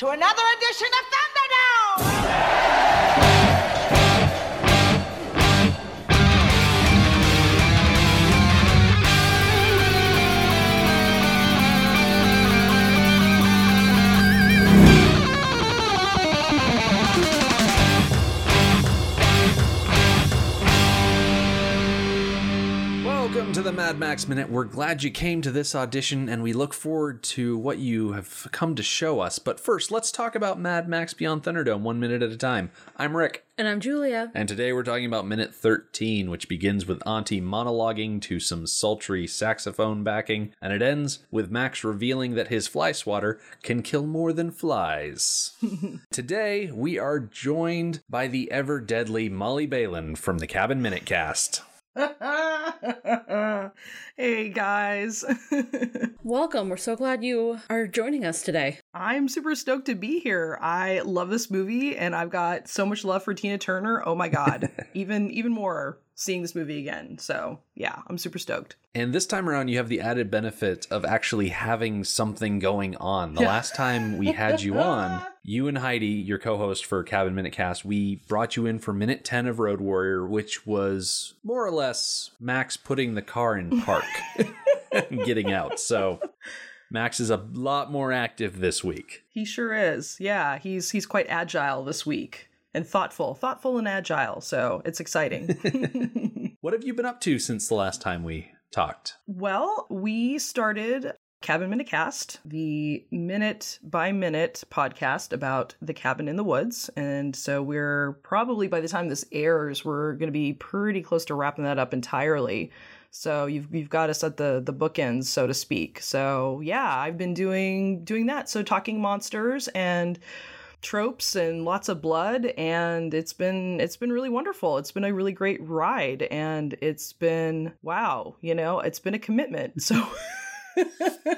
to another edition of the Mad Max Minute. We're glad you came to this audition and we look forward to what you have come to show us. But first, let's talk about Mad Max Beyond Thunderdome one minute at a time. I'm Rick, And I'm Julia. and today we're talking about minute 13, which begins with Auntie monologuing to some sultry saxophone backing, and it ends with Max revealing that his fly swatter can kill more than flies. today, we are joined by the ever deadly Molly Balin from the Cabin Minute Cast. hey guys. Welcome. We're so glad you are joining us today. I'm super stoked to be here. I love this movie and I've got so much love for Tina Turner. Oh my god. even even more seeing this movie again. So, yeah, I'm super stoked. And this time around, you have the added benefit of actually having something going on. The last time we had you on, you and Heidi, your co host for Cabin Minute Cast, we brought you in for minute 10 of Road Warrior, which was more or less Max putting the car in park and getting out. So Max is a lot more active this week. He sure is. Yeah, he's he's quite agile this week and thoughtful, thoughtful and agile. So, it's exciting. What have you been up to since the last time we talked? Well, we started Cabin Minute Cast, the minute by minute podcast about the cabin in the woods. And so we're probably, by the time this airs, we're going to be pretty close to wrapping that up entirely. So you've you've got us at the the bookends, so to speak. So yeah, I've been doing doing that. So talking monsters and tropes and lots of blood and it's been it's been really wonderful it's been a really great ride and it's been wow you know it's been a commitment so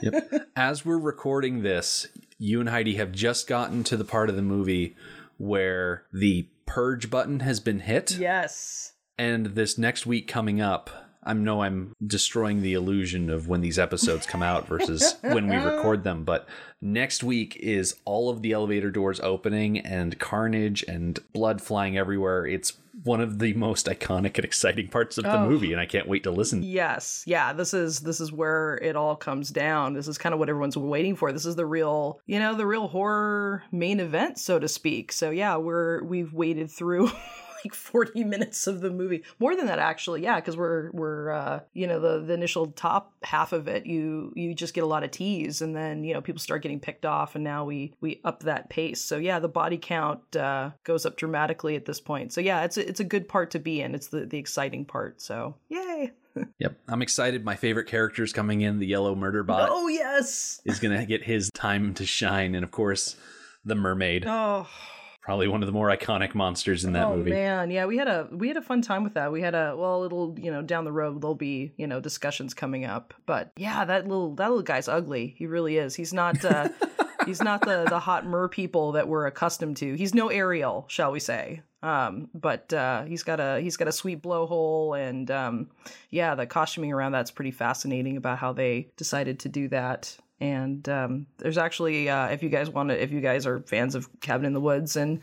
Yep. As we're recording this, you and Heidi have just gotten to the part of the movie where the purge button has been hit. yes And this next week coming up, I know I'm destroying the illusion of when these episodes come out versus when we record them, but next week is all of the elevator doors opening and carnage and blood flying everywhere. It's one of the most iconic and exciting parts of the Oh. movie, and I can't wait to listen. yes yeah this is this is where it all comes down this is kind of what everyone's waiting for this is the real you know the real horror main event so to speak so yeah we're we've waited through like 40 minutes of the movie more than that actually yeah because we're we're uh you know the the initial top half of it you you just get a lot of tease and then you know people start getting picked off and now we we up that pace so yeah the body count uh goes up dramatically at this point so yeah it's a, it's a good part to be in it's the the exciting part so yay Yep. I'm excited. My favorite character's coming in, the yellow murder bot. oh yes is going to get his time to shine. And of course, the mermaid, oh probably one of the more iconic monsters in that oh movie. man. Yeah we had a we had a fun time with that. We had a well it'll you know down the road there'll be you know discussions coming up. But yeah that little that little guy's ugly. He really is. He's not uh he's not the the hot mer people that we're accustomed to. He's no ariel shall we say. Um but uh he's got a he's got a sweet blowhole and um yeah the costuming around that's pretty fascinating about how they decided to do that and um, there's actually uh, if you guys want to if you guys are fans of cabin in the woods and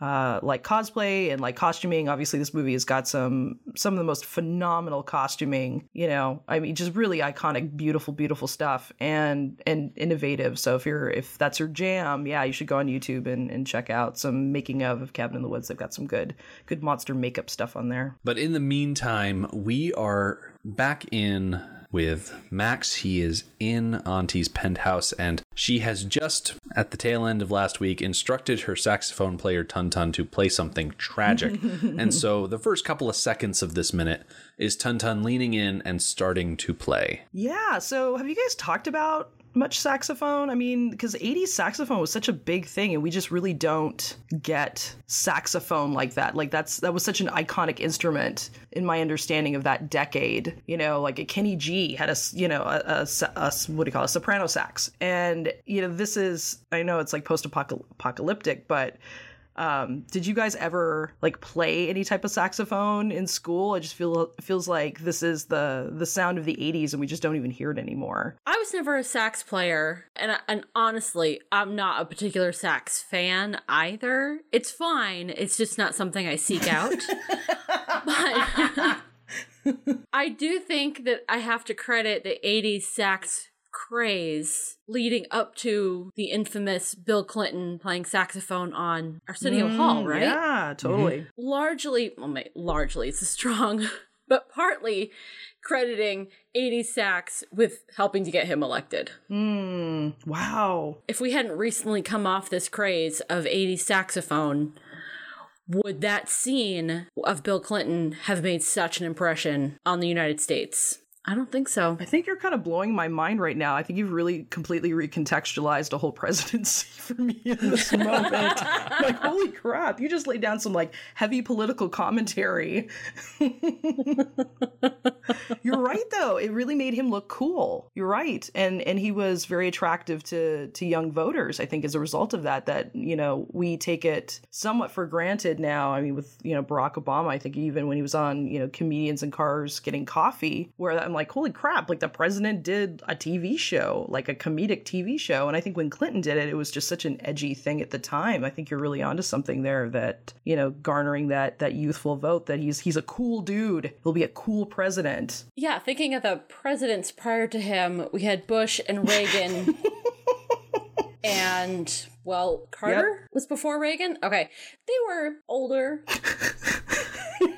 uh, like cosplay and like costuming obviously this movie has got some some of the most phenomenal costuming you know? I mean just really iconic beautiful beautiful stuff and and innovative. So if you're if that's your jam yeah you should go on youtube and, and check out some making of of cabin in the woods. They've got some good good monster makeup stuff on there. But in the meantime, we are back in with Max. He is in Auntie's penthouse, and she has just, at the tail end of last week, instructed her saxophone player Tun Tun to play something tragic. and so the first couple of seconds of this minute is Tun Tun leaning in and starting to play. Yeah. So, have you guys talked about much saxophone? I mean, because 80s saxophone was such a big thing, and we just really don't get saxophone like that. Like that's that was such an iconic instrument in my understanding of that decade. You know, like a Kenny G had a, you know a, a, a what do you call it, a soprano sax, and you know this is I know it's like post apocalyptic, but Um, did you guys ever like play any type of saxophone in school? I just feel feels like this is the the sound of the '80s, and we just don't even hear it anymore. I was never a sax player, and and honestly, I'm not a particular sax fan either. It's fine. It's just not something I seek out. but I do think that I have to credit the 80s sax craze leading up to the infamous Bill Clinton playing saxophone on Arsenio Hall, right? Yeah, totally. Largely, well, ma- largely, it's a strong, but partly crediting 80s sax with helping to get him elected. Mm, wow. If we hadn't recently come off this craze of 80s saxophone, would that scene of Bill Clinton have made such an impression on the United States? I don't think so. I think you're kind of blowing my mind right now. I think you've really completely recontextualized a whole presidency for me in this moment. like, holy crap, you just laid down some like heavy political commentary. you're right though. It really made him look cool. You're right. And and he was very attractive to to young voters, I think as a result of that that, you know, we take it somewhat for granted now. I mean with, you know, Barack Obama, I think even when he was on, you know, comedians in cars getting coffee, where I'm like, holy crap, like the president did a TV show, like a comedic TV show. And I think when Clinton did it, it was just such an edgy thing at the time. I think you're really onto something there that, you know, garnering that that youthful vote that he's he's a cool dude. He'll be a cool president. Yeah, thinking of the presidents prior to him, we had Bush and Reagan. and, well, Carter was before Reagan? Okay. They were older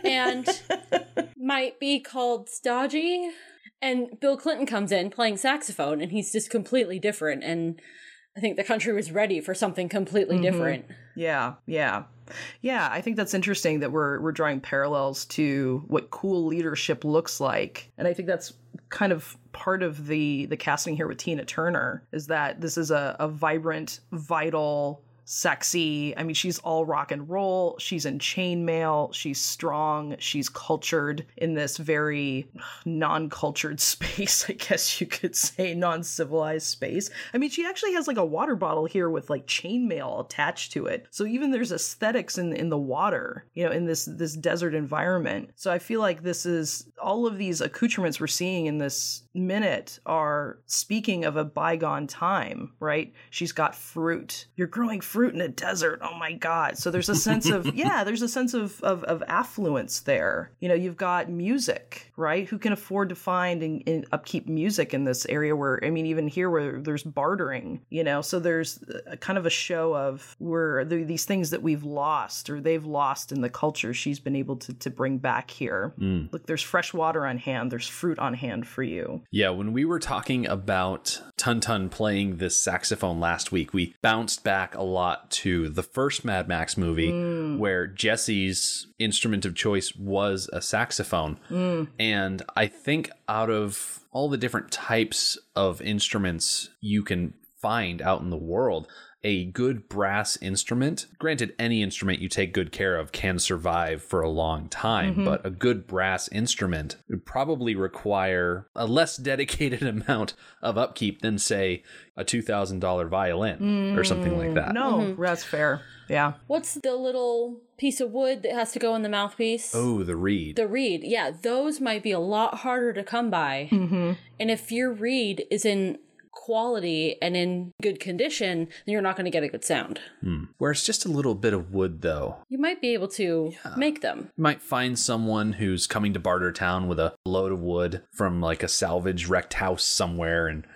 and might be called stodgy. And Bill Clinton comes in playing saxophone, and he's just completely different. And I think the country was ready for something completely mm-hmm. different. Yeah, yeah. Yeah, I think that's interesting that we're we're drawing parallels to what cool leadership looks like. And I think that's kind of part of the the casting here with Tina Turner is that this is a, a vibrant, vital, sexy. I mean, she's all rock and roll. She's in chainmail. She's strong. She's cultured in this very non-cultured space, I guess you could say, non-civilized space. I mean, she actually has like a water bottle here with like chainmail attached to it. So even there's aesthetics in in the water, you know, in this this desert environment. So I feel like this is all of these accoutrements we're seeing in this minute are speaking of a bygone time, right? She's got fruit. You're growing fruit in a desert. Oh my god. So there's a sense of yeah, there's a sense of of, of affluence there. You know, you've got music, right? Who can afford to find and, and upkeep music in this area where I mean even here where there's bartering, you know. So there's a, kind of a show of where the, these things that we've lost or they've lost in the culture she's been able to to bring back here. Mm. Look, there's fresh water on hand, there's fruit on hand for you. Yeah, when we were talking about Tun Tun playing this saxophone last week, we bounced back a lot to the first Mad Max movie mm. where Jesse's instrument of choice was a saxophone. Mm. And I think out of all the different types of instruments you can find out in the world, a good brass instrument, granted, any instrument you take good care of can survive for a long time, mm-hmm. but a good brass instrument would probably require a less dedicated amount of upkeep than, say, a $2,000 violin or something like mm, that. No, mm-hmm. that's fair. Yeah. What's the little piece of wood that has to go in the mouthpiece? Oh, the reed. The reed, yeah, those might be a lot harder to come by. Mm-hmm. And if your reed is in quality and in good condition, then you're not going to get a good sound. Hmm. Where it's just a little bit of wood, though. You might be able to make them. You might find someone who's coming to Bartertown with a load of wood from like a salvage wrecked house somewhere and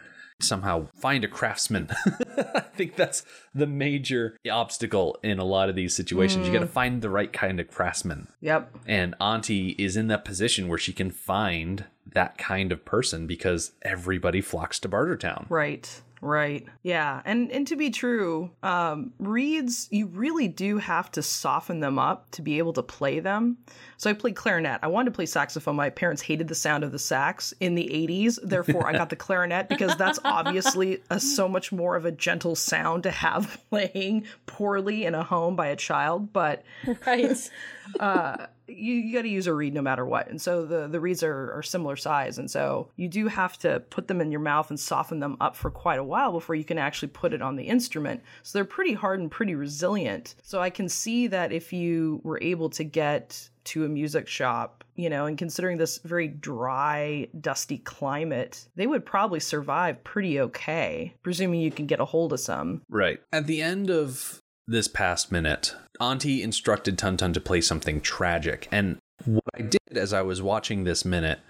somehow find a craftsman. I think that's the major obstacle in a lot of these situations. You hmm. got to find the right kind of craftsman. Yep. And Auntie is in that position where she can find that kind of person because everybody flocks to Bartertown. Right. Right. Yeah. And and to be true, um, reeds you really do have to soften them up to be able to play them. So I played clarinet. I wanted to play saxophone. My parents hated the sound of the sax in the 80s. Therefore, I got the clarinet because that's obviously a, so much more of a gentle sound to have playing poorly in a home by a child. But Right. Uh, you, you got to use a reed no matter what. And so the, the reeds are, are similar size. And so you do have to put them in your mouth and soften them up for quite a while before you can actually put it on the instrument. So they're pretty hard and pretty resilient. So I can see that if you were able to get to a music shop, you know, and considering this very dry, dusty climate, they would probably survive pretty okay, presuming you can get a hold of some. Right. At the end of this past minute, Auntie instructed Tun Tun to play something tragic. And what I did as I was watching this minute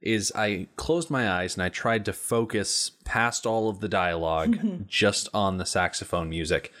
is I closed my eyes and I tried to focus past all of the dialogue mm-hmm. just on the saxophone music.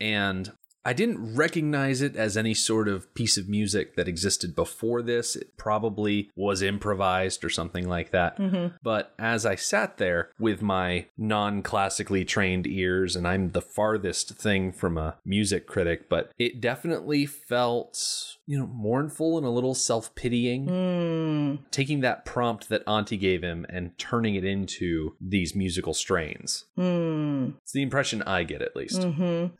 And I didn't recognize it as any sort of piece of music that existed before this. It probably was improvised or something like that. But as I sat there with my non classically trained ears, and I'm the farthest thing from a music critic, but it definitely felt, you know, mournful and a little self pitying. Hmm. Taking that prompt that Auntie gave him and turning it into these musical strains. Hmm. It's the impression I get, at least. Mm-hmm.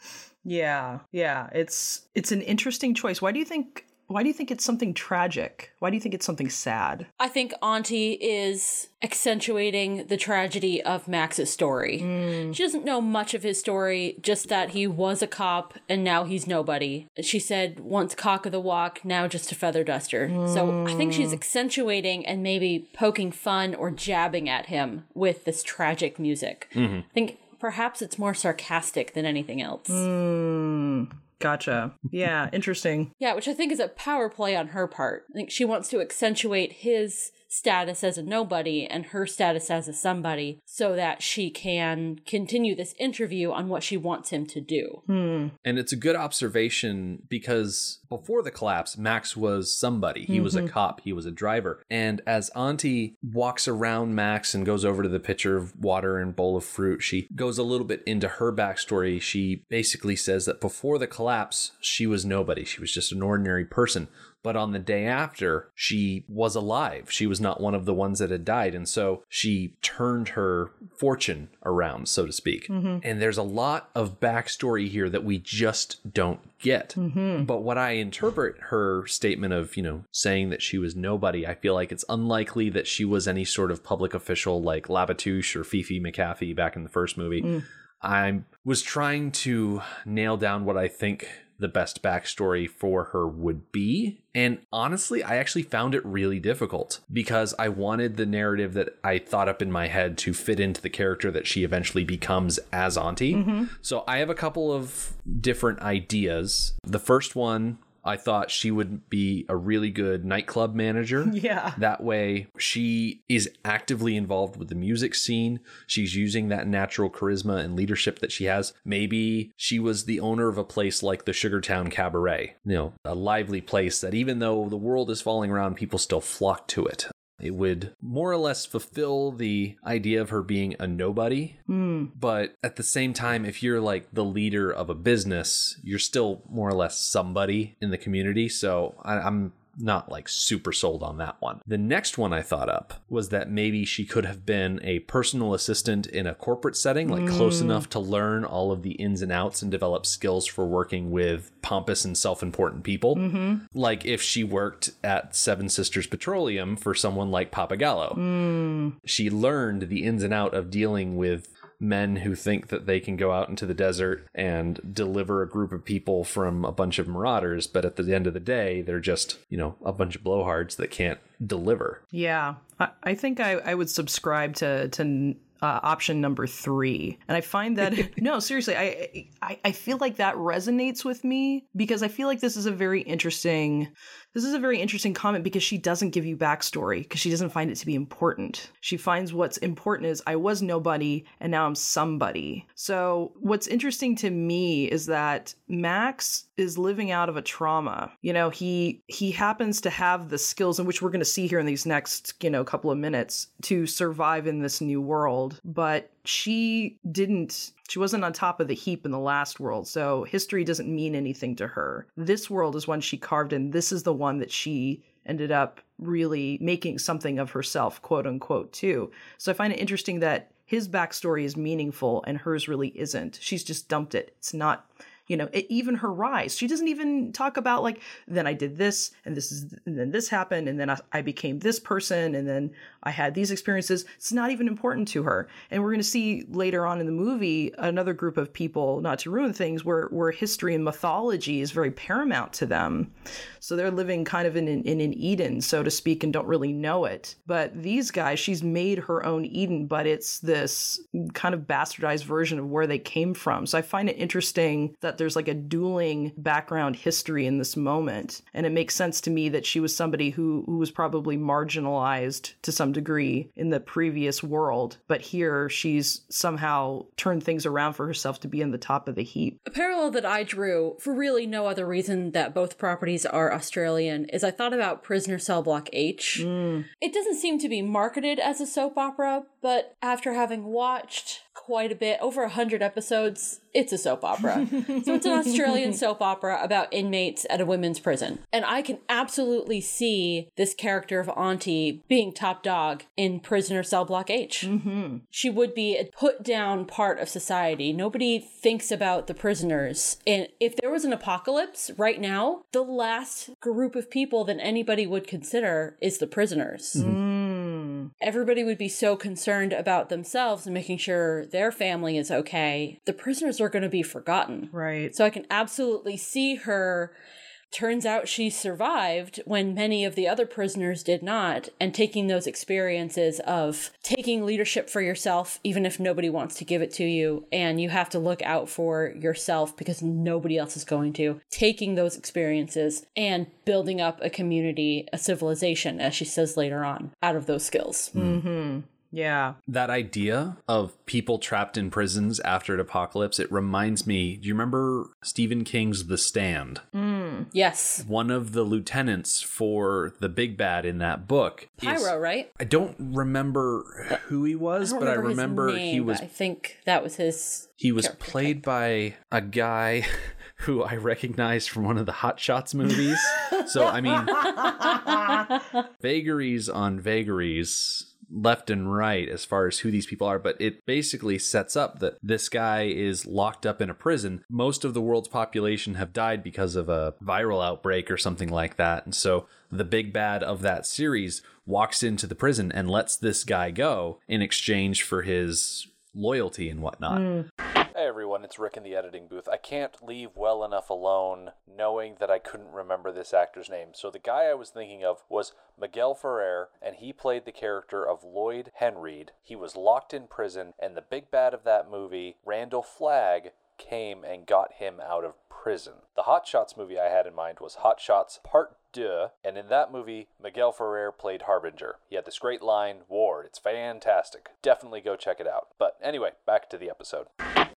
Yeah, yeah. It's it's an interesting choice. Why do you think why do you think it's something tragic? Why do you think it's something sad? I think Auntie is accentuating the tragedy of Max's story. Mm. She doesn't know much of his story, just that he was a cop and now he's nobody. She said once cock of the walk, now just a feather duster. So I think she's mm. accentuating and maybe poking fun or jabbing at him with this tragic music. Mm-hmm. I think perhaps it's more sarcastic than anything else. Hmm. Gotcha. Yeah, interesting. Yeah, which I think is a power play on her part. I think she wants to accentuate his status as a nobody and her status as a somebody so that she can continue this interview on what she wants him to do. Hmm. And it's a good observation because before the collapse, Max was somebody. He was a mm-hmm. cop, he was a driver. And as Auntie walks around Max and goes over to the pitcher of water and bowl of fruit, she goes a little bit into her backstory. She basically says that before the collapse, she was nobody. She was just an ordinary person. But on the day after, she was alive. She was not one of the ones that had died. And so she turned her fortune around, so to speak. Mm-hmm. And there's a lot of backstory here that we just don't get. Mm-hmm. But what I interpret her statement of, you know, saying that she was nobody, I feel like it's unlikely that she was any sort of public official like Labatouche or Fifi Macaffee back in the first movie. Mm. I was trying to nail down what I think the best backstory for her would be. And honestly, I actually found it really difficult because I wanted the narrative that I thought up in my head to fit into the character that she eventually becomes as Auntie. Mm-hmm. So I have a couple of different ideas. The first one, I thought she would be a really good nightclub manager. Yeah. That way, she is actively involved with the music scene. She's using that natural charisma and leadership that she has. Maybe she was the owner of a place like the Sugartown Cabaret, you know, a lively place that even though the world is falling around, people still flock to it. It would more or less fulfill the idea of her being a nobody. Hmm. But at the same time, if you're like the leader of a business, you're still more or less somebody in the community. So I, I'm not like super sold on that one. The next one I thought up was that maybe she could have been a personal assistant in a corporate setting, like close mm. enough to learn all of the ins and outs and develop skills for working with pompous and self important people. Mm-hmm. Like if she worked at Seven Sisters Petroleum for someone like Pappagallo. Mm. She learned the ins and out of dealing with men who think that they can go out into the desert and deliver a group of people from a bunch of marauders, but at the end of the day, they're just, you know, a bunch of blowhards that can't deliver. Yeah, I, I think I, I would subscribe to to uh, option number three, and I find that no, seriously, I, I I feel like that resonates with me because I feel like this is a very interesting. This is a very interesting comment because she doesn't give you backstory because she doesn't find it to be important. She finds what's important is I was nobody and now I'm somebody. So, what's interesting to me is that Max is living out of a trauma. You know, he he happens to have the skills in which we're going to see here in these next, you know, couple of minutes to survive in this new world, but she didn't she wasn't on top of the heap in the last world so history doesn't mean anything to her. This world is one she carved in. This is the one that she ended up really making something of herself quote unquote too. So i find it interesting that his backstory is meaningful and hers really isn't. She's just dumped it. It's not you know, e- even her rise. She doesn't even talk about like, then I did this and this is, and then this happened and then I, I became this person and then I had these experiences. It's not even important to her. And we're going to see later on in the movie another group of people, not to ruin things, where, where history and mythology is very paramount to them. So they're living kind of in an, in an Eden, so to speak, and don't really know it. But these guys, she's made her own Eden, but it's this kind of bastardized version of where they came from. So I find it interesting that there's like a dueling background history in this moment. And it makes sense to me that she was somebody who, who was probably marginalized to some degree in the previous world. But here she's somehow turned things around for herself to be in the top of the heap. A parallel that I drew for really no other reason that both properties are Australian is I thought about Prisoner Cell Block H. Mm. It doesn't seem to be marketed as a soap opera, but after having watched quite a bit, over a hundred episodes, it's a soap opera. so it's an Australian soap opera about inmates at a women's prison. And I can absolutely see this character of Auntie being top dog in Prisoner Cell Block H. Mm-hmm. She would be a put down part of society. Nobody thinks about the prisoners. And if there was an apocalypse right now, the last group of people that anybody would consider is the prisoners. Mm. Everybody would be so concerned about themselves and making sure their family is okay. The prisoners are going to be forgotten. Right. So I can absolutely see her. Turns out she survived when many of the other prisoners did not, and taking those experiences of taking leadership for yourself, even if nobody wants to give it to you, and you have to look out for yourself because nobody else is going to. Taking those experiences and building up a community, a civilization, as she says later on, out of those skills. Mm-hmm. Yeah. That idea of people trapped in prisons after an apocalypse, it reminds me. Do you remember Stephen King's The Stand? Mm, yes. One of the lieutenants for the big bad in that book. is- Pyro, right? I don't remember who he was, I but I his remember he was I think that was his. he was played by a guy who I recognized from one of the Hot Shots movies. so I mean, vagaries on vagaries left and right as far as who these people are but it basically sets up that this guy is locked up in a prison. Most of the world's population have died because of a viral outbreak or something like that. And so the big bad of that series walks into the prison and lets this guy go in exchange for his loyalty and whatnot hmm. Hey everyone, it's Rick in the editing booth. I can't leave well enough alone knowing that I couldn't remember this actor's name. So the guy I was thinking of was Miguel Ferrer, and he played the character of Lloyd Henreid. He was locked in prison, and the big bad of that movie, Randall Flagg, came and got him out of prison. The Hot Shots movie I had in mind was Hot Shots Part 2, and in that movie, Miguel Ferrer played Harbinger. He had this great line, Ward. It's fantastic. Definitely go check it out. But anyway, back to the episode.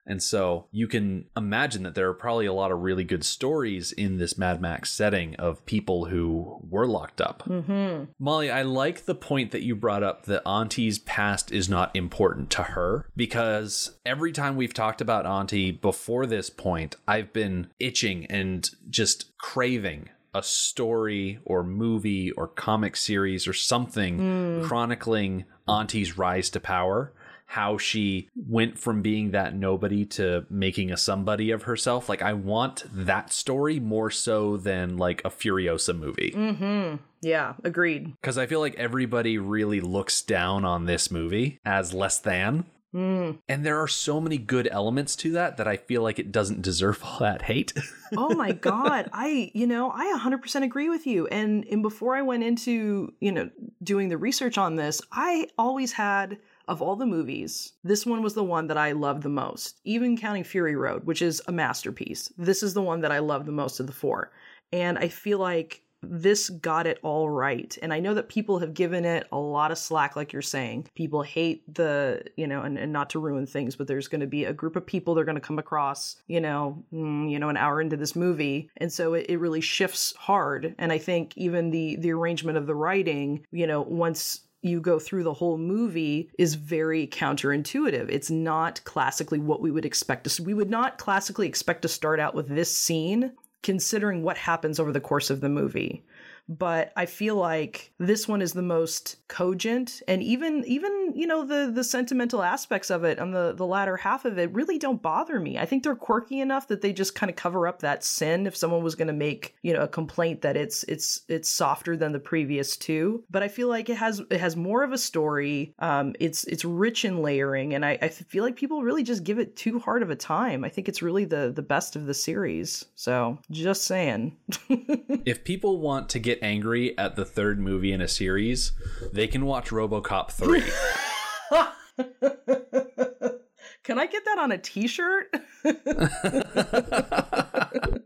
And so you can imagine that there are probably a lot of really good stories in this Mad Max setting of people who were locked up. Mm-hmm. Molly, I like the point that you brought up that Auntie's past is not important to her because every time we've talked about Auntie before this point, I've been itching and just craving a story or movie or comic series or something chronicling Auntie's rise to power how she went from being that nobody to making a somebody of herself. Like I want that story more so than like a Furiosa movie. Mm-hmm. Yeah. Agreed. Cuz I feel like everybody really looks down on this movie as less than. Mm. And there are so many good elements to that that I feel like it doesn't deserve all that hate. oh my god i you know i 100% agree with you and and before i went into you know doing the research on this i always had of all the movies this one was the one that i loved the most even counting fury road which is a masterpiece this is the one that i love the most of the four and i feel like this got it all right. And I know that people have given it a lot of slack, like you're saying. People hate the, you know, and, and not to ruin things, but there's going to be a group of people they're going to come across, you know, mm, you know, an hour into this movie. And so it, it really shifts hard. And I think even the the arrangement of the writing, you know, once you go through the whole movie is very counterintuitive. It's not classically what we would expect to. We would not classically expect to start out with this scene considering what happens over the course of the movie. But I feel like this one is the most cogent and even even you know the the sentimental aspects of it on the the latter half of it really don't bother me. I think they're quirky enough that they just kind of cover up that sin if someone was going to make, you know, a complaint that it's it's it's softer than the previous two. But I feel like it has it has more of a story. Um it's it's rich in layering and I, I feel like people really just give it too hard of a time. I think it's really the the best of the series. So, just saying. if people want to get angry at the third movie in a series, they can watch RoboCop 3. Can I get that on a t-shirt?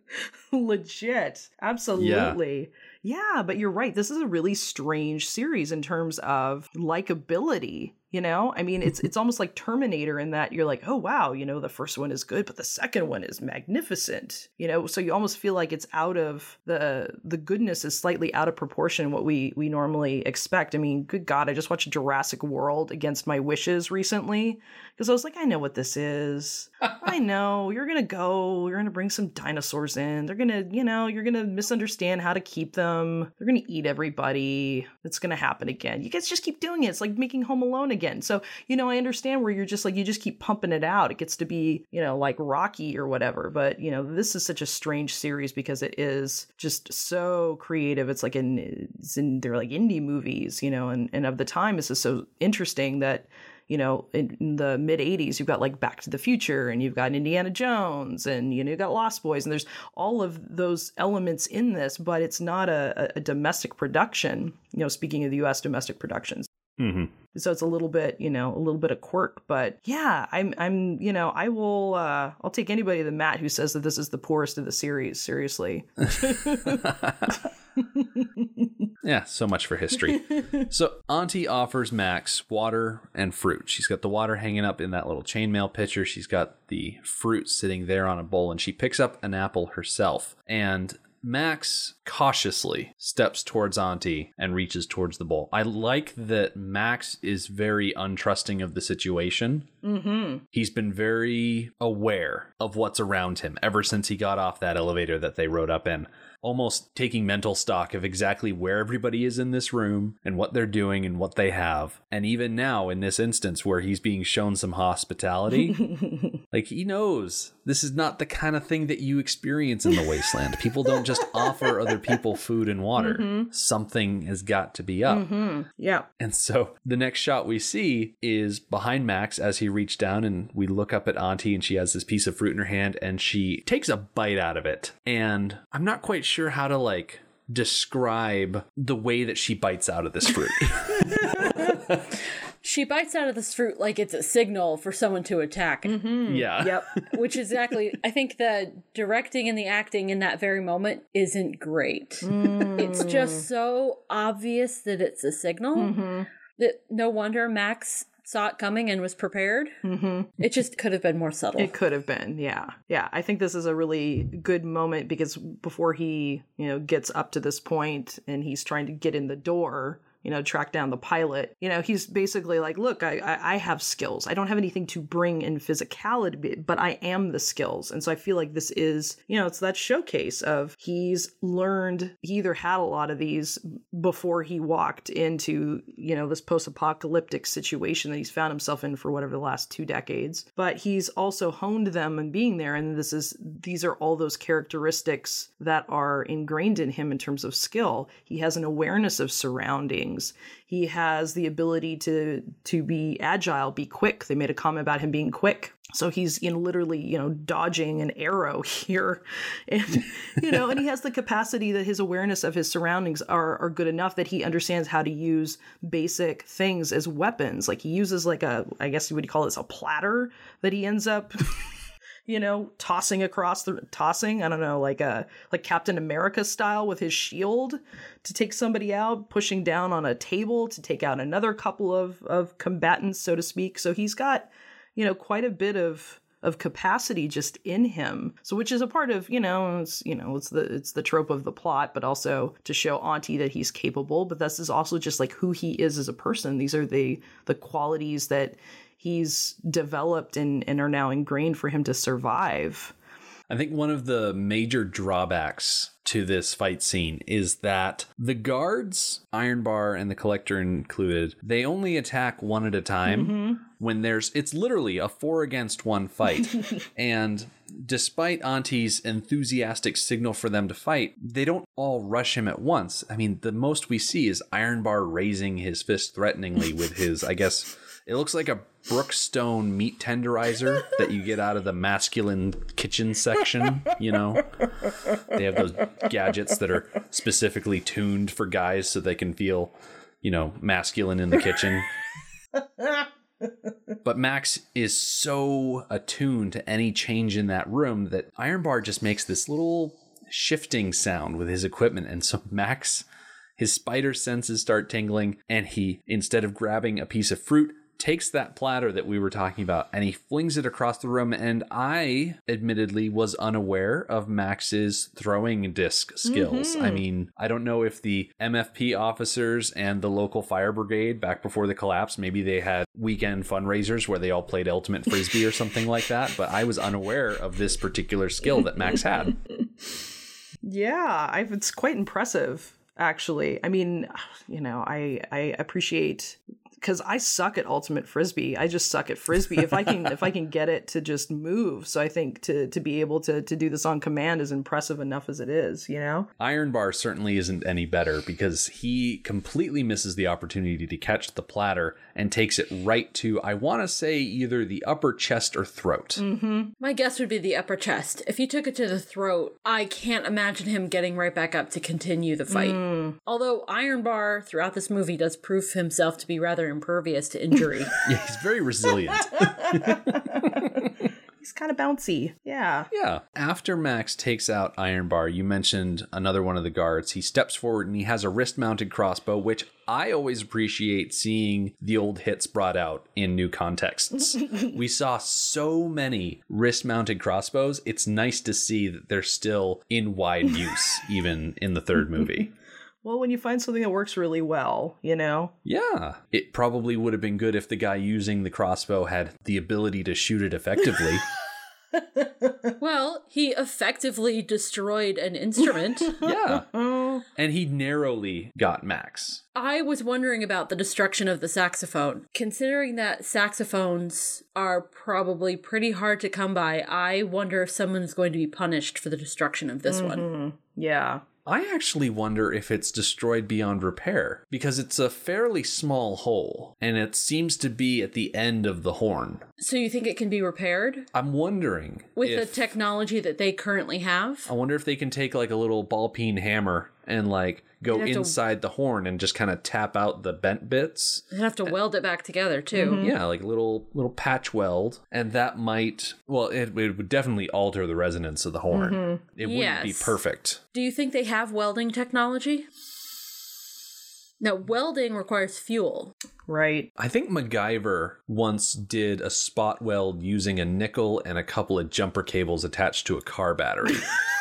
Legit. Absolutely. Yeah. yeah, but you're right. This is a really strange series in terms of likability you know? I mean it's mm-hmm. it's almost like terminator in that you're like oh wow you know the first one is good but the second one is magnificent you know? So you almost feel like it's out of the the goodness is slightly out of proportion what we we normally expect. I mean good god i just watched jurassic world against my wishes recently because i was like i know what this is. I know you're gonna go you're gonna bring some dinosaurs in. They're gonna you know you're gonna misunderstand how to keep them. They're gonna eat everybody. It's gonna happen again. You guys just keep doing it. It's like making home alone again again. So, you know, I understand where you're just like, you just keep pumping it out. It gets to be, you know, like Rocky or whatever. But, you know, this is such a strange series because it is just so creative. It's like in, it's in they're like indie movies, you know, and, and of the time, this is so interesting that, you know, in, in the mid 80s, you've got like Back to the Future and you've got Indiana Jones and, you know, you've got Lost Boys and there's all of those elements in this, but it's not a, a domestic production, you know, speaking of the US domestic productions. Mm-hmm. So it's a little bit, you know, a little bit of quirk, but yeah, I'm, I'm, you know, I will, uh, I'll take anybody the Matt who says that this is the poorest of the series. Seriously. yeah, so much for history. so Auntie offers Max water and fruit. She's got the water hanging up in that little chainmail pitcher. She's got the fruit sitting there on a bowl, and she picks up an apple herself. And Max cautiously steps towards Auntie and reaches towards the bowl. I like that Max is very untrusting of the situation. Mm-hmm. He's been very aware of what's around him ever since he got off that elevator that they rode up in almost taking mental stock of exactly where everybody is in this room and what they're doing and what they have. And even now, in this instance where he's being shown some hospitality, like he knows this is not the kind of thing that you experience in the wasteland. People don't just offer other people food and water. Mm-hmm. Something has got to be up. Mm-hmm. Yeah. And so the next shot we see is behind Max as he reached down and we look up at Auntie and she has this piece of fruit in her hand and she takes a bite out of it. And I'm not quite sure how to like describe the way that she bites out of this fruit. she bites out of this fruit like it's a signal for someone to attack. Mm-hmm. Yeah. Yep. Which exactly, I think the directing and the acting in that very moment isn't great. Mm. It's just so obvious that it's a signal Mm-hmm. that no wonder Max saw it coming and was prepared. Mm-hmm. It just could have been more subtle. It could have been, yeah. Yeah, I think this is a really good moment because before he, you know, gets up to this point and he's trying to get in the door, you know, track down the pilot. You know, he's basically like, look, I, I, I have skills. I don't have anything to bring in physicality, but I am the skills. And so I feel like this is, you know, it's that showcase of he's learned, he either had a lot of these before he walked into, you know, this post apocalyptic situation that he's found himself in for whatever the last two decades, but he's also honed them and being there. And this is, these are all those characteristics that are ingrained in him in terms of skill. He has an awareness of surroundings things. He has the ability to to be agile, be quick. They made a comment about him being quick. So he's know literally you know dodging an arrow here, and you know, and he has the capacity that his awareness of his surroundings are are good enough that he understands how to use basic things as weapons. Like he uses like a I guess you would call this a platter that he ends up you know, tossing across the tossing, I don't know, like a like Captain America style with his shield to take somebody out, pushing down on a table to take out another couple of of combatants, so to speak. So he's got, you know, quite a bit of of capacity just in him. So which is a part of, you know, it's you know, it's the it's the trope of the plot, but also to show Auntie that he's capable, but this is also just like who he is as a person. These are the the qualities that he's developed and, and are now ingrained for him to survive. I think one of the major drawbacks to this fight scene is that the guards, Iron Bar and the Collector included, they only attack one at a time mm-hmm. when there's it's literally a four against one fight. and despite Auntie's enthusiastic signal for them to fight, they don't all rush him at once. I mean, the most we see is Iron Bar raising his fist threateningly with his, I guess, it looks like a Brookstone meat tenderizer that you get out of the masculine kitchen section, you know? They have those gadgets that are specifically tuned for guys so they can feel, you know, masculine in the kitchen. But Max is so attuned to any change in that room that Iron Bar just makes this little shifting sound with his equipment. And so Max, his spider senses start tingling, and he, instead of grabbing a piece of fruit, takes that platter that we were talking about and he flings it across the room. And I, admittedly, was unaware of Max's throwing disc skills. I mm-hmm. mean, I don't know if the MFP officers and the local fire brigade back before the collapse, maybe they had weekend fundraisers where they all played Ultimate Frisbee or something like that, but I was unaware of this particular skill that Max had. Yeah, I've, it's quite impressive, actually. I mean, you know, I I appreciate because I suck at ultimate frisbee. I just suck at frisbee. If I can if I can get it to just move, so I think to to be able to to do this on command is impressive enough as it is. You know. Iron Bar certainly isn't any better because he completely misses the opportunity to catch the platter and takes it right to, I want to say, either the upper chest or throat. Mm-hmm. My guess would be the upper chest. If he took it to the throat, I can't imagine him getting right back up to continue the fight. Mm. Although Iron Bar throughout this movie does prove himself to be rather impervious to injury. Yeah, he's very resilient. He's kind of bouncy. Yeah. Yeah. After Max takes out Iron Bar, you mentioned another one of the guards. He steps forward and he has a wrist mounted crossbow, which I always appreciate seeing the old hits brought out in new contexts. we saw so many wrist mounted crossbows. It's nice to see that they're still in wide use, even in the third movie. Well, when you find something that works really well, you know. Yeah. It probably would have been good if the guy using the crossbow had the ability to shoot it effectively. well, he effectively destroyed an instrument. yeah. And he narrowly got Max. I was wondering about the destruction of the saxophone. Considering that saxophones are probably pretty hard to come by, I wonder if someone's going to be punished for the destruction of this one. Mm-hmm. Yeah. I actually wonder if it's destroyed beyond repair because it's a fairly small hole and it seems to be at the end of the horn. So you think it can be repaired I'm wondering with if, the technology that they currently have? I wonder if they can take like a little ball peen hammer and like go You'd to- inside the horn and just kind of tap out the bent bits. They have to weld it back together too. Mm-hmm. Yeah, like a little little patch weld, and that might well, it, it would definitely alter the resonance of the horn. Mm-hmm. It wouldn't be perfect. Do you think they have welding technology? Now, welding requires fuel. Right. I think MacGyver once did a spot weld using a nickel and a couple of jumper cables attached to a car battery.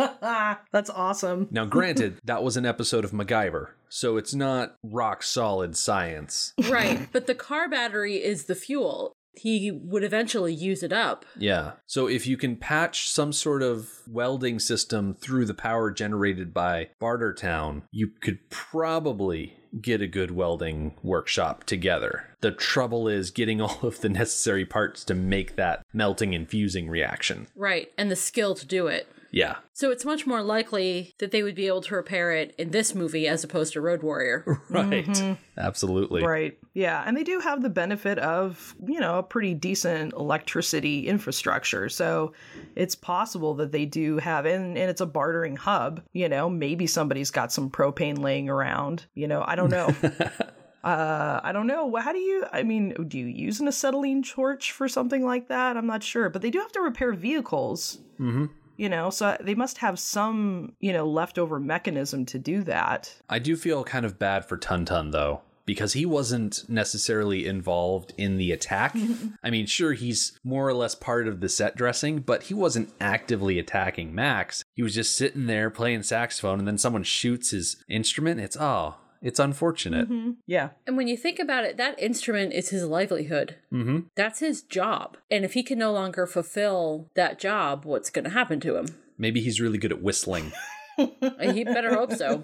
That's awesome. now, granted, that was an episode of MacGyver, so it's not rock solid science. Right, but the car battery is the fuel. He would eventually use it up. Yeah. So if you can patch some sort of welding system through the power generated by Bartertown, you could probably get a good welding workshop together. The trouble is getting all of the necessary parts to make that melting and fusing reaction. Right, and the skill to do it. Yeah. So it's much more likely that they would be able to repair it in this movie as opposed to Road Warrior. Right. Absolutely. Right. Yeah. And they do have the benefit of, you know, a pretty decent electricity infrastructure. So it's possible that they do have, and, and it's a bartering hub, you know, maybe somebody's got some propane laying around, you know, I don't know. Uh, I don't know. How do you? I mean, do you use an acetylene torch for something like that? I'm not sure, but they do have to repair vehicles. Mm-hmm. You know, so they must have some, you know, leftover mechanism to do that. I do feel kind of bad for Tun Tun though. Because he wasn't necessarily involved in the attack. I mean, sure, he's more or less part of the set dressing, but he wasn't actively attacking Max. He was just sitting there playing saxophone, and then someone shoots his instrument. It's, oh, It's unfortunate. Yeah. And when you think about it, that instrument is his livelihood. Mm-hmm. That's his job. And if he can no longer fulfill that job, what's going to happen to him? Maybe he's really good at whistling. He better hope so.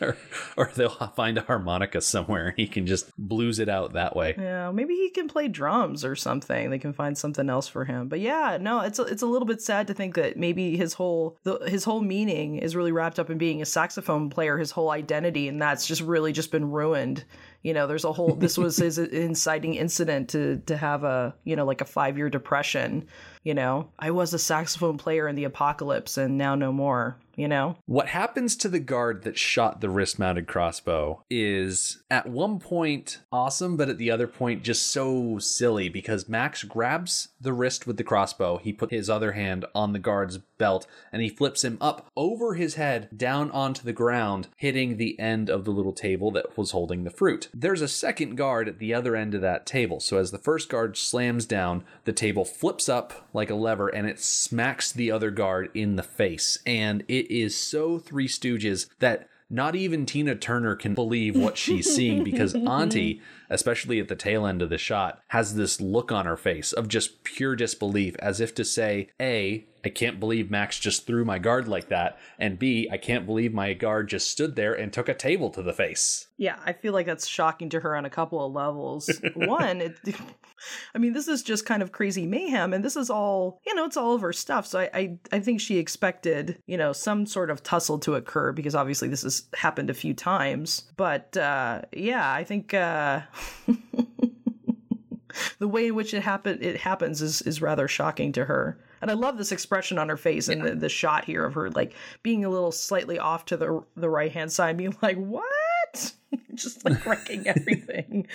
or, or they'll find a harmonica somewhere and he can just blues it out that way. Yeah, maybe he can play drums or something. They can find something else for him. But yeah, no, it's a, it's a little bit sad to think that maybe his whole the, his whole meaning is really wrapped up in being a saxophone player, his whole identity, and that's just really just been ruined. You know, there's a whole this was his inciting incident to to have a, you know, like a 5-year depression, you know. I was a saxophone player in the apocalypse and now no more, you know. What happens to the guard that shot the wrist mounted crossbow is at one point awesome, but at the other point just so silly because Max grabs the wrist with the crossbow. He put his other hand on the guard's belt and he flips him up over his head down onto the ground, hitting the end of the little table that was holding the fruit. There's a second guard at the other end of that table. So as the first guard slams down, the table flips up like a lever and it smacks the other guard in the face. And it is so Three Stooges that not even Tina Turner can believe what she's seeing because Auntie, especially at the tail end of the shot, has this look on her face of just pure disbelief as if to say, A, I can't believe Max just threw my guard like that, and B, I can't believe my guard just stood there and took a table to the face. Yeah, I feel like that's shocking to her on a couple of levels. One, it, I mean, this is just kind of crazy mayhem, and this is all, you know, it's all of her stuff. So I, I, I think she expected, you know, some sort of tussle to occur because obviously this has happened a few times. But uh, yeah, I think uh, the way in which it happen it happens is is rather shocking to her. And I love this expression on her face and the, the shot here of her like being a little slightly off to the the right hand side, being like, "What?" Just like wrecking everything.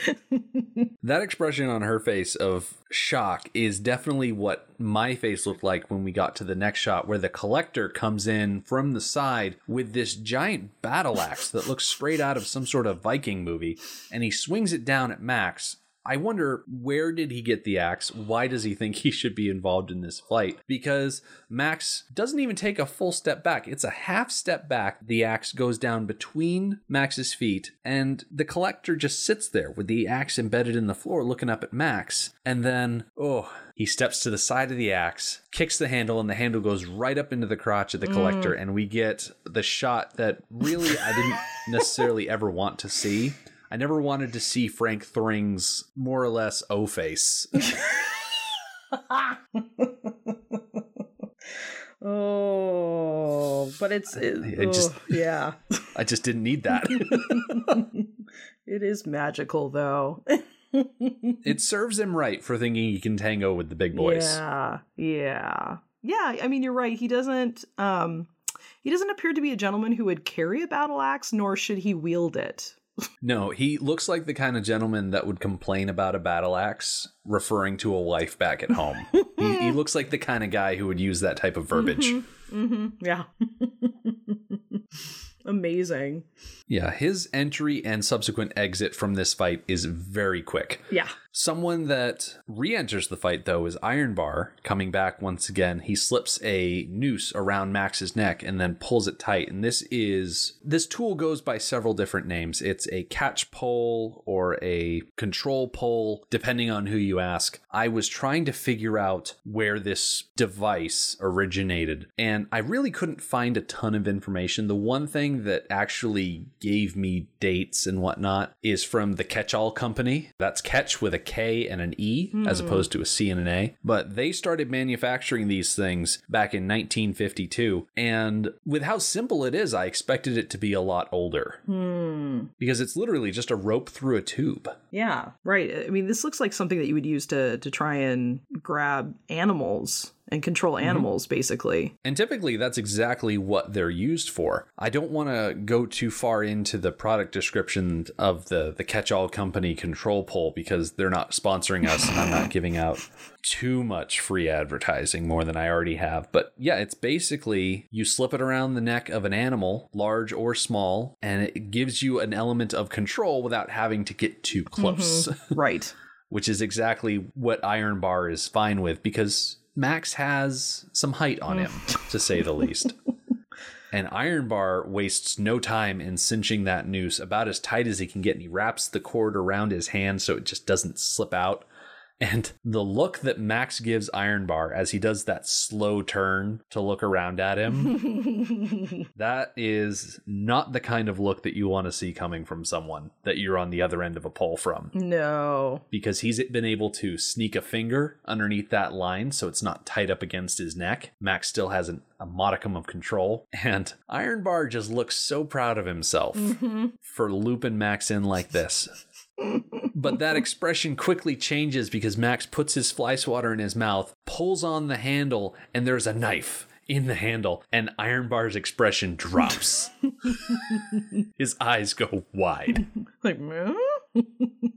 That expression on her face of shock is definitely what my face looked like when we got to the next shot, where the collector comes in from the side with this giant battle axe that looks straight out of some sort of Viking movie, and he swings it down at Max. I wonder where did he get the axe? Why does he think he should be involved in this fight? Because Max doesn't even take a full step back. It's a half step back. The axe goes down between Max's feet, and the collector just sits there with the axe embedded in the floor looking up at Max. And then, oh, he steps to the side of the axe, kicks the handle, and the handle goes right up into the crotch of the mm. collector. And we get the shot that really I didn't necessarily ever want to see. I never wanted to see Frank Thring's more or less O face. oh, but it's it, I just- oh, yeah. I just didn't need that. it is magical though. it serves him right for thinking he can tango with the big boys. Yeah, yeah, yeah. I mean, you're right. He doesn't. Um, he doesn't appear to be a gentleman who would carry a battle axe, nor should he wield it. No, he looks like the kind of gentleman that would complain about a battle axe referring to a wife back at home. he, he looks like the kind of guy who would use that type of verbiage. Mm-hmm. Yeah. Amazing. Yeah, his entry and subsequent exit from this fight is very quick. Yeah. Someone that re enters the fight, though, is Iron Bar. Coming back once again, he slips a noose around Max's neck and then pulls it tight. And this is. This tool goes by several different names. It's a catch pole or a control pole, depending on who you ask. I was trying to figure out where this device originated, and I really couldn't find a ton of information. The one thing that actually gave me dates and whatnot is from the Ketch-All Company. That's Ketch with a K and an E as opposed to a C and an A. But they started manufacturing these things back in 1952. And with how simple it is, I expected it to be a lot older Hmm. because it's literally just a rope through a tube. Yeah. Right. I mean, this looks like something that you would use to to try and grab animals and control mm-hmm. animals, basically. And typically, that's exactly what they're used for. I don't want to go too far into the product description of the, the Ketch-All company control pole because they're not sponsoring us and I'm not giving out too much free advertising more than I already have. But yeah, it's basically you slip it around the neck of an animal, large or small, and it gives you an element of control without having to get too mm-hmm. close, Right. which is exactly what Iron Bar is fine with because Max has some height on him, to say the least. And Iron Bar wastes no time in cinching that noose about as tight as he can get, and he wraps the cord around his hand so it just doesn't slip out. And the look that Max gives Ironbar as he does that slow turn to look around at him, that is not the kind of look that you want to see coming from someone that you're on the other end of a pole from. No. Because he's been able to sneak a finger underneath that line so it's not tight up against his neck. Max still has an, a modicum of control. And Ironbar just looks so proud of himself mm-hmm. for looping Max in like this. but that expression quickly changes because Max puts his fly swatter in his mouth, pulls on the handle, and there's a knife in the handle, and Ironbar's expression drops. his eyes go wide. Like?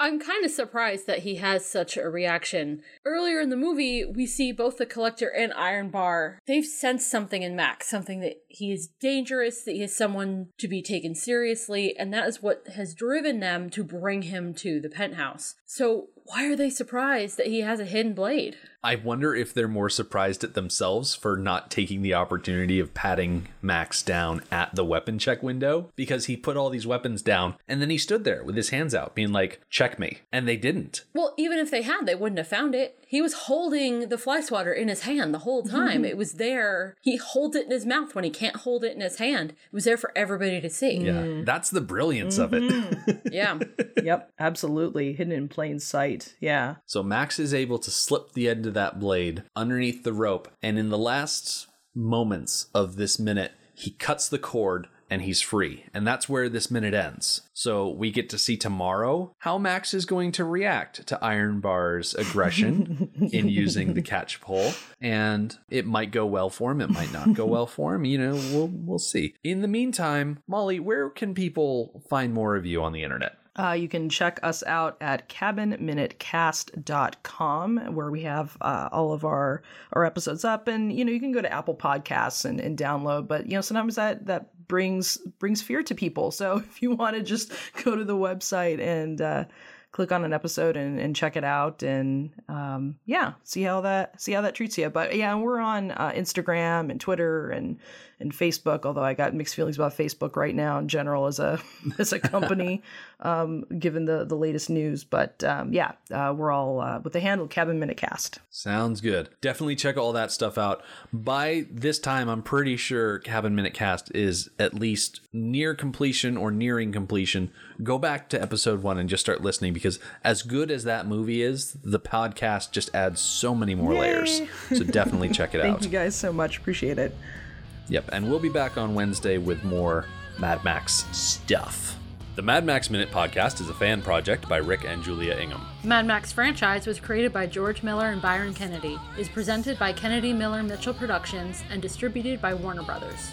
I'm kind of surprised that he has such a reaction. Earlier in the movie, we see both the Collector and Iron Bar. They've sensed something in Max, something that he is dangerous, that he is someone to be taken seriously, and that is what has driven them to bring him to the penthouse. So, why are they surprised that he has a hidden blade? I wonder if they're more surprised at themselves for not taking the opportunity of patting Max down at the weapon check window because he put all these weapons down and then he stood there with his hands out, being like, check me. And they didn't. Well, even if they had, they wouldn't have found it. He was holding the fly swatter in his hand the whole time. Mm-hmm. it was there. He holds it in his mouth when he can't hold it in his hand. It was there for everybody to see. Yeah. Mm-hmm. That's the brilliance of it. Mm-hmm. Yeah. yep, absolutely. Hidden in plain sight. Yeah. So Max is able to slip the end of that blade underneath the rope, and in the last moments of this minute, he cuts the cord and he's free. And that's where this minute ends. So we get to see tomorrow how Max is going to react to Iron Bar's aggression in using the catch pole. And it might go well for him, it might not go well for him. You know, we'll we'll see. In the meantime, Molly, where can people find more of you on the internet? Uh, you can check us out at cabinminutecast.com where we have uh, all of our, our episodes up. And you know you can go to apple podcasts and, and download but you know sometimes that that brings brings fear to people. So if you want to just go to the website and uh, click on an episode and, and check it out and um, yeah see how that see how that treats you but yeah we're on uh, instagram and twitter and and facebook although i got mixed feelings about facebook right now in general as a as a company um, given the the latest news but um, yeah uh, we're all uh, with the handle cabin minute cast Sounds good. Definitely check all that stuff out. By this time, I'm pretty sure Cabin Minute Cast is at least near completion or nearing completion. Go back to episode one and just start listening because, as good as that movie is, the podcast just adds so many more layers. So definitely check it thank out. Thank you guys so much appreciate it Yep, and we'll be back on Wednesday with more Mad Max stuff. The Mad Max Minute podcast is a fan project by Rick and Julia Ingham. The Mad Max franchise was created by George Miller and Byron Kennedy, is presented by Kennedy Miller Mitchell Productions, and distributed by Warner Brothers.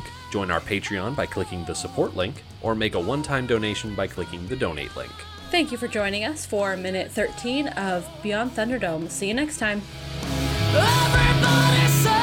join our Patreon by clicking the support link, or make a one time donation by clicking the donate link. Thank you for joining us for minute 13 of Beyond Thunderdome. See you next time. Every